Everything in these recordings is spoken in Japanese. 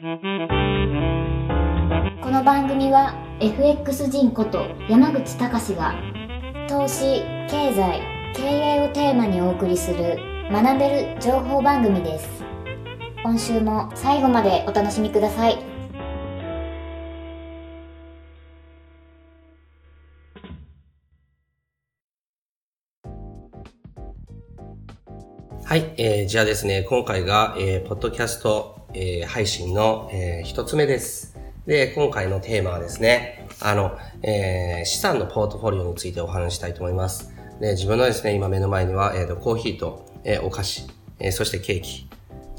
この番組は FX 人こと山口隆が投資、経済、経営をテーマにお送りする学べる情報番組です。今週も最後までお楽しみください。はい、えー、じゃあですね、今回が、えー、ポッドキャスト、えー、配信の、えー、一つ目です。で、今回のテーマはですね、あの、えー、資産のポートフォリオについてお話したいと思います。で、自分のですね、今目の前には、えーと、コーヒーと、えー、お菓子、えー、そしてケーキ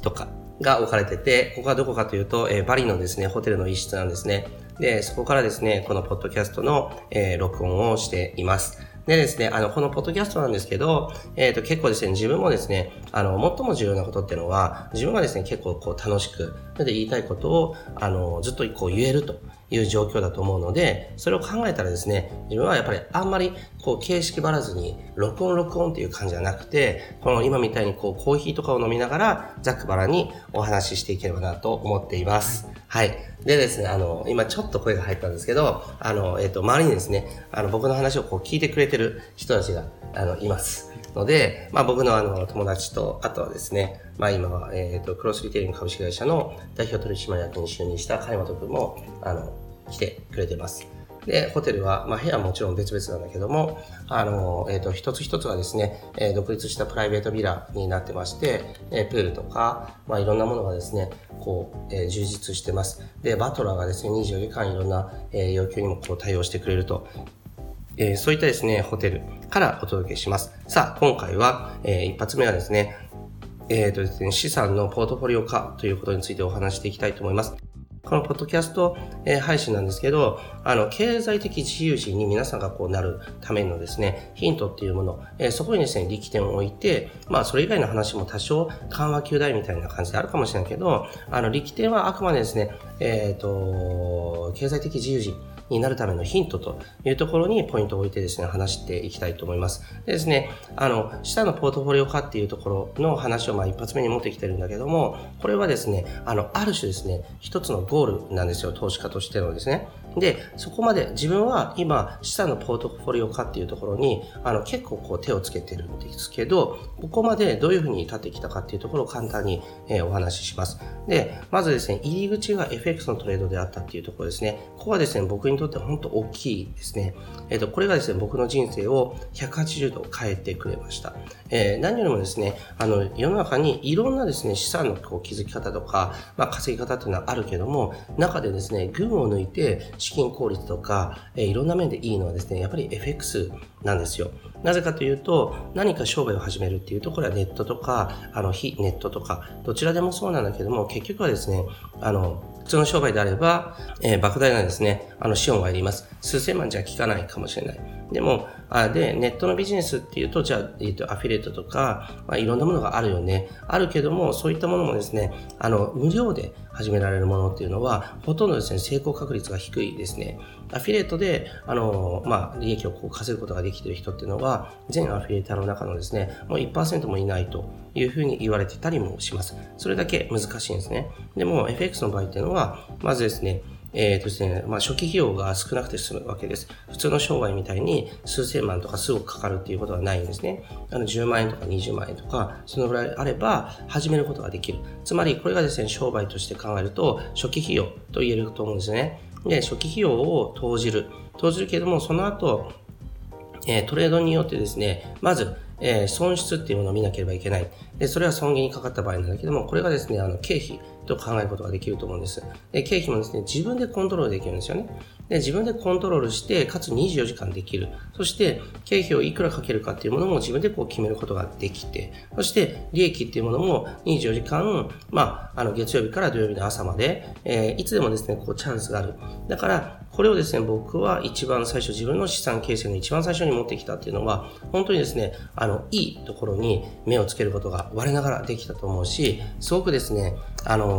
とかが置かれてて、ここはどこかというと、えー、バリのですね、ホテルの一室なんですね。で、そこからですね、このポッドキャストの、えー、録音をしています。でですね、あの、このポッドキャストなんですけど、えっ、ー、と、結構ですね、自分もですね、あの、最も重要なことっていうのは、自分がですね、結構こう楽しく、それで言いたいことを、あの、ずっとこう言えると。いう状況だと思うので、それを考えたらですね、自分はやっぱりあんまりこう形式ばらずに、録音録音っていう感じじゃなくて、この今みたいにこうコーヒーとかを飲みながら、ざっくばらにお話ししていければなと思っています。はい。でですね、あの、今ちょっと声が入ったんですけど、あの、えっ、と、周りにですね、あの、僕の話をこう聞いてくれてる人たちが、あの、います。ので、まあ僕のあの、友達と、あとはですね、まあ今は、えっ、と、クロスリテイリング株式会社の代表取締役に就任した貝本君も、あの、来てくれてます。で、ホテルは、まあ部屋はもちろん別々なんだけども、あの、えっ、ー、と、一つ一つはですね、えー、独立したプライベートビラになってまして、えー、プールとか、まあいろんなものがですね、こう、え、充実してます。で、バトラーがですね、24時間いろんな、え、要求にもこう対応してくれると。え、そういったですね、ホテルからお届けします。さあ、今回は、えー、一発目はですね、えっ、とですね、資産のポートフォリオ化ということについてお話していきたいと思います。このポッドキャスト、え、配信なんですけど、あの、経済的自由人に皆さんがこうなるためのですね、ヒントっていうもの、え、そこにですね、力点を置いて、まあ、それ以外の話も多少緩和球大みたいな感じであるかもしれないけど、あの、力点はあくまでですね、えっ、ー、と、経済的自由人、になるためのヒントというところにポイントを置いてですね、話していきたいと思います。でですね、あの、下のポートフォリオ化っていうところの話をまあ一発目に持ってきてるんだけども、これはですね、あの、ある種ですね、一つのゴールなんですよ、投資家としてのですね。で、そこまで自分は今、資産のポートフォリオ化っていうところに、あの、結構こう手をつけてるんですけど、ここまでどういうふうに立ってきたかっていうところを簡単に、えー、お話しします。で、まずですね、入り口が FX のトレードであったっていうところですね。ここはですね、僕にとって本当大きいですね。えっ、ー、と、これがですね、僕の人生を180度変えてくれました。えー、何よりもですね、あの、世の中にいろんなですね、資産のこう築き方とか、まあ、稼ぎ方っていうのはあるけども、中でですね、群を抜いて資金効率とか、えー、いろんな面でいいのはですね、やっぱり FX なんですよ。なぜかというと、何か商売を始めるっていうと、これはネットとか、あの、非ネットとか、どちらでもそうなんだけども、結局はですね、あの、普通の商売であれば、えー、莫大なですね、あの、資本がいります。数千万じゃ効かないかもしれない。でも、あで、ネットのビジネスっていうと、じゃあ、えっ、と、アフィリエイトとか、まあ、いろんなものがあるよね。あるけども、そういったものもですね、あの、無料で始められるものっていうのは、ほとんどですね、成功確率が低いですね。アフィリエイトで、あの、まあ、利益をこう稼ぐことができている人っていうのは、全アフィリエイターの中のですね、もう1%もいないというふうに言われてたりもします。それだけ難しいんですね。でも、FX の場合っていうのは、まずですね、え、ー、とですね、まあ初期費用が少なくて済むわけです。普通の商売みたいに数千万とか数億かかるっていうことはないんですね。あの10万円とか20万円とか、そのぐらいあれば始めることができる。つまりこれがですね、商売として考えると初期費用と言えると思うんですね。で、初期費用を投じる。投じるけども、その後、えー、トレードによってですね、まず、えー、損失っていうものを見なければいけない。で、それは損切にかかった場合なんだけども、これがですね、あの、経費と考えることができると思うんです。で、経費もですね、自分でコントロールできるんですよね。で、自分でコントロールして、かつ24時間できる。そして、経費をいくらかけるかっていうものも自分でこう決めることができて、そして、利益っていうものも24時間、まあ、あの、月曜日から土曜日の朝まで、えー、いつでもですね、こう、チャンスがある。だから、これをですね、僕は一番最初、自分の資産形成の一番最初に持ってきたっていうのは、本当にですね、あの、いいところに目をつけることが我ながらできたと思うし、すごくですね、あの、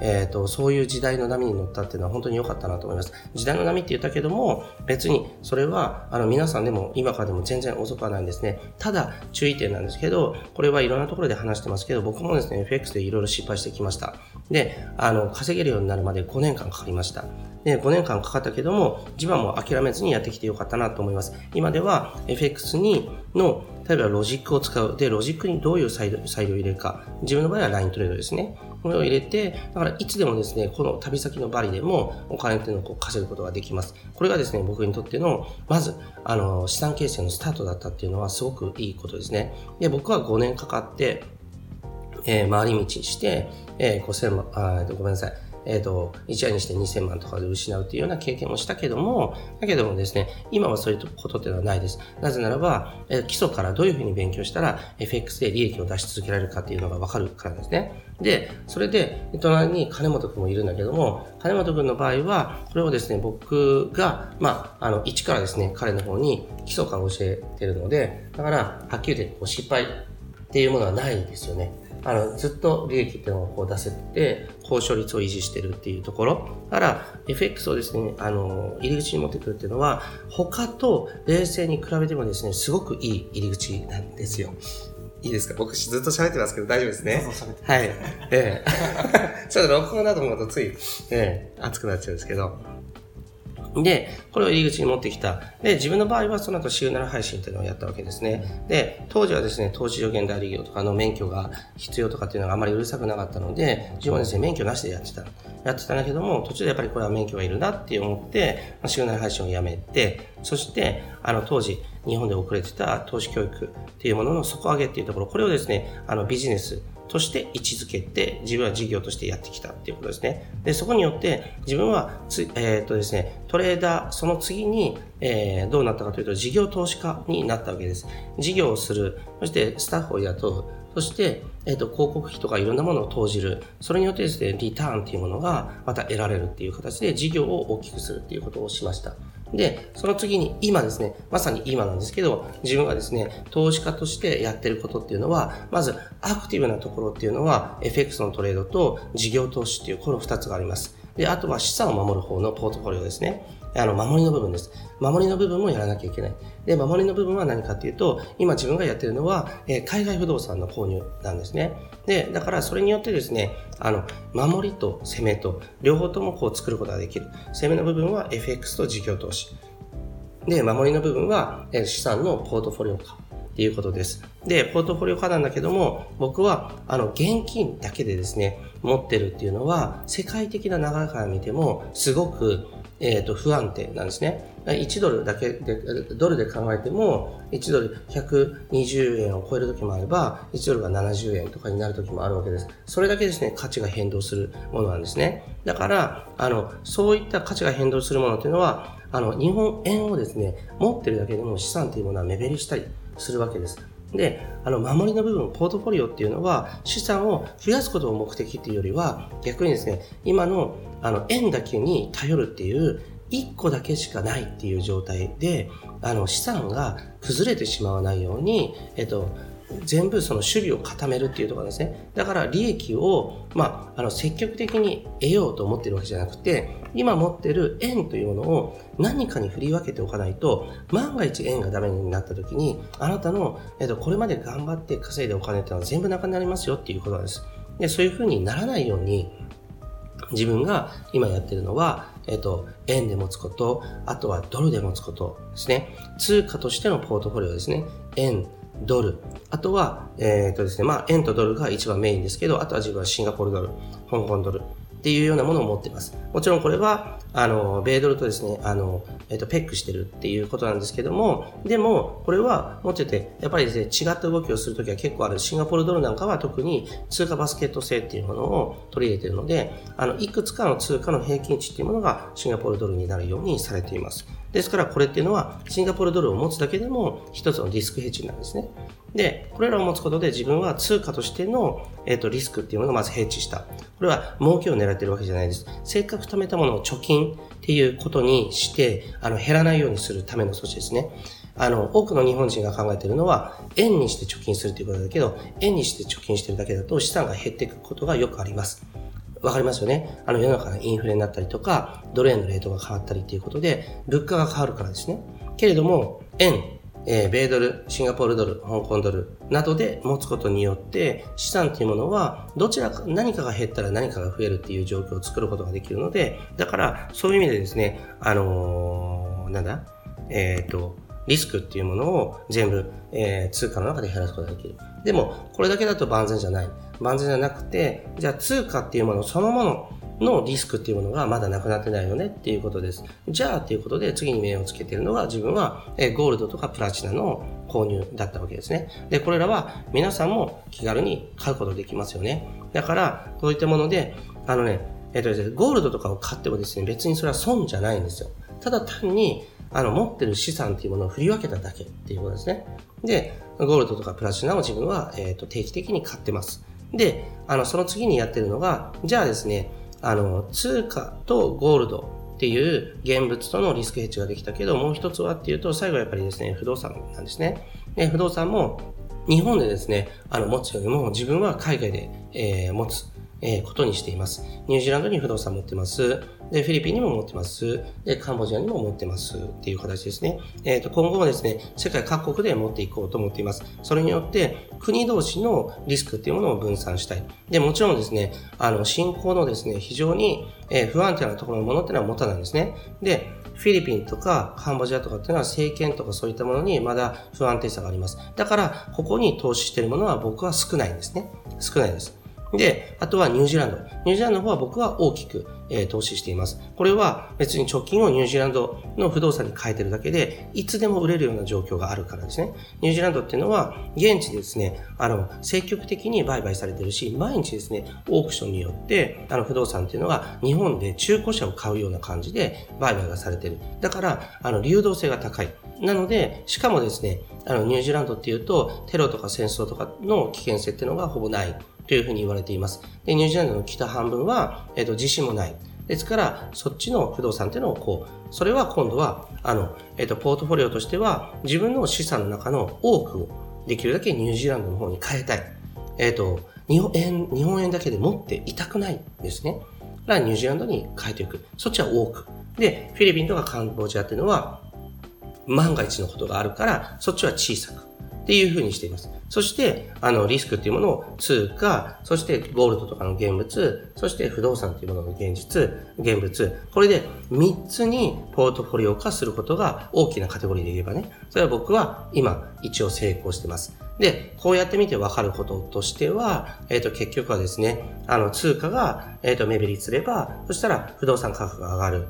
えっ、ー、と、そういう時代の波に乗ったっていうのは本当に良かったなと思います。時代の波って言ったけども、別にそれは、あの、皆さんでも今からでも全然遅くはないんですね。ただ、注意点なんですけど、これはいろんなところで話してますけど、僕もですね、FX でいろいろ失敗してきました。で、あの、稼げるようになるまで5年間かかりました。で、5年間かかったけども、自分はも諦めずにやってきてよかったなと思います。今では FX にの、例えばロジックを使う。で、ロジックにどういうサイド、サイドを入れるか。自分の場合はライントレードですね。これを入れて、だからいつでもですね、この旅先のバリでもお金っていうのをこう稼ぐことができます。これがですね、僕にとっての、まず、あの、資産形成のスタートだったっていうのはすごくいいことですね。で、僕は5年かかって、えー、回り道して、えー、5000万、ごめんなさい。えっ、ー、と、1夜にして2000万とかで失うっていうような経験もしたけども、だけどもですね、今はそういうことっていうのはないです。なぜならば、えー、基礎からどういうふうに勉強したら FX で利益を出し続けられるかっていうのがわかるからですね。で、それで、隣に金本くんもいるんだけども、金本くんの場合は、これをですね、僕が、まあ、あの、一からですね、彼の方に基礎から教えてるので、だから、はっきり言って失敗っていうものはないですよね。あの、ずっと利益っていうのをこう出せて、交渉率を維持してるっていうところ。だから、FX をですね、あの、入り口に持ってくるっていうのは、他と冷静に比べてもですね、すごくいい入り口なんですよ。いいですか？僕ずっと喋ってますけど大丈夫ですね？はい。ええ。ちょっと録音だと思うとつい、ええ、熱くなっちゃうんですけど。で、これを入り口に持ってきた。で、自分の場合はその後週7配信っていうのをやったわけですね。で、当時はですね、投資助言代理業とかの免許が必要とかっていうのがあまりうるさくなかったので、自分はですね、免許なしでやってた。やってたんだけども、途中でやっぱりこれは免許がいるなって思って、週7配信をやめて、そして、あの、当時、日本で遅れてた投資教育っていうものの底上げっていうところ、これをですね、あの、ビジネス、として位置づけて、自分は事業としてやってきたっていうことですね。で、そこによって、自分はつ、えっ、ー、とですね、トレーダー、その次に、えー、どうなったかというと、事業投資家になったわけです。事業をする、そしてスタッフを雇う、そして、えっ、ー、と、広告費とかいろんなものを投じる。それによってですね、リターンっていうものがまた得られるっていう形で事業を大きくするっていうことをしました。で、その次に今ですね、まさに今なんですけど、自分がですね、投資家としてやってることっていうのは、まずアクティブなところっていうのは、FX のトレードと事業投資っていうこの2つがあります。で、あとは資産を守る方のポートフォリオですね。あの、守りの部分です。守りの部分もやらなきゃいけない。で、守りの部分は何かっていうと、今自分がやってるのは、えー、海外不動産の購入なんですね。で、だからそれによってですね、あの、守りと攻めと、両方ともこう作ることができる。攻めの部分は FX と事業投資。で、守りの部分は、えー、資産のポートフォリオ化。っていうことです。で、ポートフォリオ化なんだけども、僕は、あの、現金だけでですね、持ってるっていうのは、世界的な流れから見ても、すごく、えっ、ー、と、不安定なんですね。1ドルだけで、ドルで考えても、1ドル120円を超える時もあれば、1ドルが70円とかになる時もあるわけです。それだけですね、価値が変動するものなんですね。だから、あの、そういった価値が変動するものっていうのは、あの、日本円をですね、持ってるだけでも資産というものは目減りしたりするわけです。で、あの、守りの部分、ポートフォリオっていうのは、資産を増やすことを目的っていうよりは、逆にですね、今の、あの、円だけに頼るっていう、1個だけしかないっていう状態で、あの、資産が崩れてしまわないように、えっと、全部その守備を固めるっていうところですね。だから利益を、まあ、あの、積極的に得ようと思ってるわけじゃなくて、今持ってる円というものを何かに振り分けておかないと、万が一円がダメになった時に、あなたの、えっと、これまで頑張って稼いでお金っていうのは全部なくなりますよっていうことなんです。で、そういうふうにならないように、自分が今やってるのは、えっ、と、円で持つこと、あとはドルで持つことですね。通貨としてのポートフォリオですね。円、ドル。あとは、えっ、とですね、まあ、円とドルが一番メインですけど、あとは自分はシンガポールドル、香港ドルっていうようなものを持ってます。もちろんこれは、あの、米ドルとですね、あの、えっ、と、ペックしてるっていうことなんですけども、でも、これは持ってて、やっぱりですね、違った動きをするときは結構ある。シンガポールドルなんかは特に通貨バスケット制っていうものを取り入れてるので、あの、いくつかの通貨の平均値っていうものがシンガポールドルになるようにされています。ですからこれっていうのはシンガポールドルを持つだけでも一つのリスクヘッジなんですね。で、これらを持つことで自分は通貨としての、えーと、リスクっていうものをまずヘッジした。これは儲けを狙ってるわけじゃないです。せっかく貯めたものを貯金っていうことにして、あの、減らないようにするための措置ですね。あの、多くの日本人が考えているのは、円にして貯金するということだけど、円にして貯金してるだけだと資産が減っていくことがよくあります。わかりますよね。あの世の中がインフレになったりとか、ドル円のレートが変わったりっていうことで、物価が変わるからですね。けれども、円、えー、米ドル、シンガポールドル、香港ドルなどで持つことによって、資産っていうものは、どちらか、何かが減ったら何かが増えるっていう状況を作ることができるので、だから、そういう意味でですね、あのー、なんだえっ、ー、と、リスクっていうものを全部、えー、通貨の中で減らすことができる。でも、これだけだと万全じゃない。万全じゃなくて、じゃあ通貨っていうものそのもののリスクっていうものがまだなくなってないよねっていうことです。じゃあっていうことで次に目をつけているのが自分は、ゴールドとかプラチナの購入だったわけですね。で、これらは皆さんも気軽に買うことできますよね。だから、こういったもので、あのね、えっと、ゴールドとかを買ってもですね、別にそれは損じゃないんですよ。ただ単に、あの、持ってる資産っていうものを振り分けただけっていうことですね。で、ゴールドとかプラチナを自分は、えっ、と、定期的に買ってます。で、あの、その次にやってるのが、じゃあですね、あの、通貨とゴールドっていう現物とのリスクヘッジができたけど、もう一つはっていうと、最後はやっぱりですね、不動産なんですね。で不動産も、日本でですね、あの、持つよりも自分は海外で、えー、持つ。えー、ことにしています。ニュージーランドに不動産持ってます。で、フィリピンにも持ってます。で、カンボジアにも持ってますっていう形ですね。えっ、ー、と、今後はですね、世界各国で持っていこうと思っています。それによって、国同士のリスクっていうものを分散したい。で、もちろんですね、あの、進行のですね、非常に、え、不安定なところのものっていうのは持たないんですね。で、フィリピンとかカンボジアとかっていうのは政権とかそういったものにまだ不安定さがあります。だから、ここに投資しているものは僕は少ないんですね。少ないです。で、あとはニュージーランド。ニュージーランドの方は僕は大きく、えー、投資しています。これは別に貯金をニュージーランドの不動産に変えてるだけで、いつでも売れるような状況があるからですね。ニュージーランドっていうのは、現地でですね、あの、積極的に売買されてるし、毎日ですね、オークションによって、あの、不動産っていうのが日本で中古車を買うような感じで売買がされてる。だから、あの、流動性が高い。なので、しかもですね、あの、ニュージーランドっていうと、テロとか戦争とかの危険性っていうのがほぼない。というふうに言われています。で、ニュージーランドの北半分は、えっ、ー、と、地震もない。ですから、そっちの不動産っていうのをこう、それは今度は、あの、えっ、ー、と、ポートフォリオとしては、自分の資産の中の多くをできるだけニュージーランドの方に変えたい。えっ、ー、と、日本円、日本円だけで持っていたくないですね。だからニュージーランドに変えていく。そっちは多く。で、フィリピンとかカンボジアっていうのは、万が一のことがあるから、そっちは小さく。っていうふうにしています。そして、あの、リスクっていうものを通貨、そしてゴールドとかの現物、そして不動産っていうものの現実、現物、これで3つにポートフォリオ化することが大きなカテゴリーで言えばね、それは僕は今一応成功してます。で、こうやって見て分かることとしては、えっ、ー、と、結局はですね、あの、通貨が、えっ、ー、と、目減りすれば、そしたら不動産価格が上がる。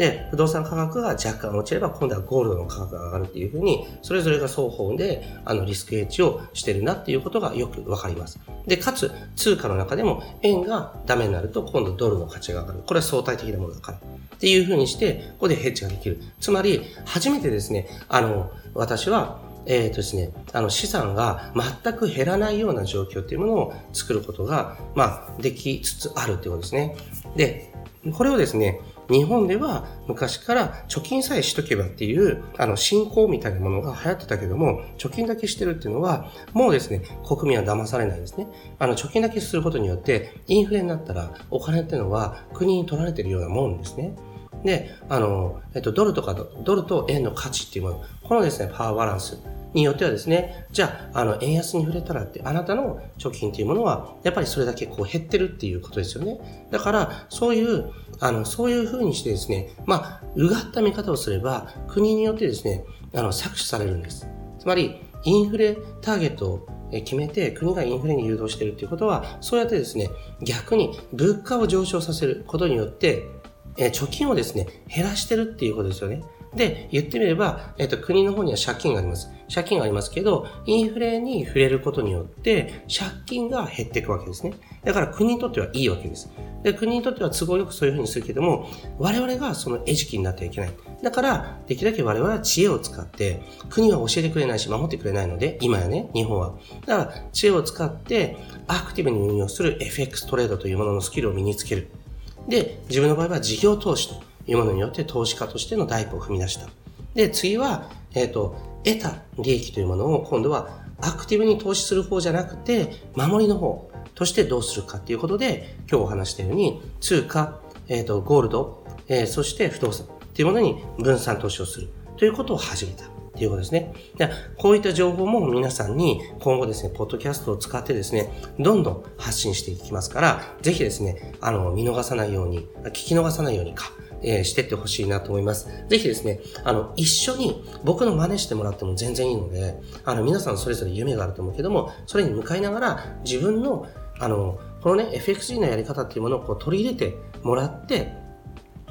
で、不動産価格が若干落ちれば、今度はゴールドの価格が上がるっていうふうに、それぞれが双方で、あの、リスクヘッジをしてるなっていうことがよくわかります。で、かつ、通貨の中でも、円がダメになると、今度ドルの価値が上がる。これは相対的なものだから。っていうふうにして、ここでヘッジができる。つまり、初めてですね、あの、私は、えっ、ー、とですね、あの資産が全く減らないような状況っていうものを作ることが、まあ、できつつあるってことですね。で、これをですね、日本では昔から貯金さえしとけばっていう、あの、信仰みたいなものが流行ってたけども、貯金だけしてるっていうのは、もうですね、国民は騙されないですね。あの、貯金だけすることによって、インフレになったら、お金っていうのは国に取られてるようなもんですね。で、あの、えっと、ドルとか、ドルと円の価値っていうもの、このですね、パワーバランスによってはですね、じゃあ、あの、円安に触れたらって、あなたの貯金っていうものは、やっぱりそれだけこう減ってるっていうことですよね。だから、そういう、あの、そういうふうにしてですね、まあ、うがった見方をすれば、国によってですね、あの、搾取されるんです。つまり、インフレターゲットを決めて国がインフレに誘導しているということは、そうやってですね、逆に物価を上昇させることによって、貯金をですね、減らしてるっていうことですよね。で、言ってみれば、えっ、と、国の方には借金があります。借金がありますけど、インフレに触れることによって、借金が減っていくわけですね。だから国にとってはいいわけです。で、国にとっては都合よくそういうふうにするけども、我々がその餌食になってはいけない。だから、できるだけ我々は知恵を使って、国は教えてくれないし、守ってくれないので、今やね、日本は。だから、知恵を使って、アクティブに運用する FX トレードというもののスキルを身につける。で、自分の場合は事業投資というものによって投資家としての第一歩を踏み出した。で、次は、えっ、ー、と、得た利益というものを今度はアクティブに投資する方じゃなくて、守りの方としてどうするかということで、今日お話したように、通貨、えっ、ー、と、ゴールド、えー、そして不動産というものに分散投資をするということを始めた。っていうことですね。でこういった情報も皆さんに今後ですね、ポッドキャストを使ってですね、どんどん発信していきますから、ぜひですね、あの、見逃さないように、聞き逃さないようにか、えー、してってほしいなと思います。ぜひですね、あの、一緒に僕の真似してもらっても全然いいので、あの、皆さんそれぞれ夢があると思うけども、それに向かいながら自分の、あの、このね、FXG のやり方っていうものをこう取り入れてもらって、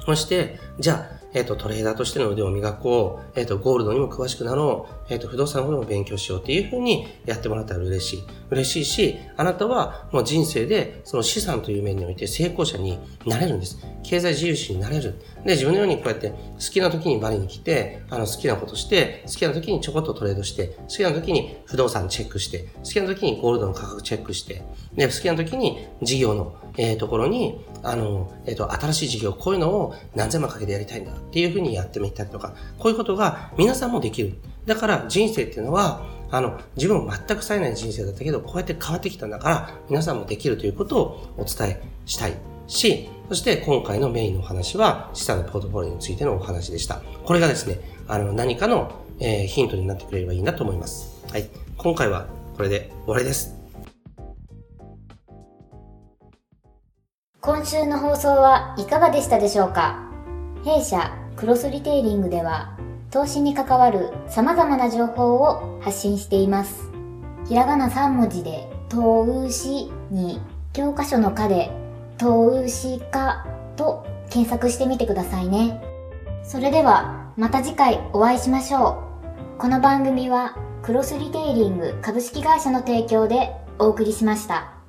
そして、じゃあ、えっ、ー、と、トレーダーとしての腕を磨こう、えっ、ー、と、ゴールドにも詳しくなろう、えっ、ー、と、不動産の方でも勉強しようっていうふうにやってもらったら嬉しい。嬉しいし、あなたはもう人生でその資産という面において成功者になれるんです。経済自由視になれる。で、自分のようにこうやって好きな時にバリに来て、あの、好きなことして、好きな時にちょこっとトレードして、好きな時に不動産チェックして、好きな時にゴールドの価格チェックして、で、好きな時に事業の、えー、ところに、あの、えっ、ー、と、新しい事業、こういうのを何千万かけてやりたいんだっていうふうにやってみたりとか、こういうことが皆さんもできる。だから人生っていうのは、あの、自分全く冴えない人生だったけど、こうやって変わってきたんだから、皆さんもできるということをお伝えしたいし、そして今回のメインのお話は、資産のポートフォリオについてのお話でした。これがですね、あの、何かの、えー、ヒントになってくれればいいなと思います。はい。今回はこれで終わりです。今週の放送はいかがでしたでしょうか？弊社クロスリテイリングでは投資に関わる様々な情報を発信しています。ひらがな3文字で投資に教科書の課で投資家と検索してみてくださいね。それではまた次回お会いしましょう。この番組はクロスリテイリング株式会社の提供でお送りしました。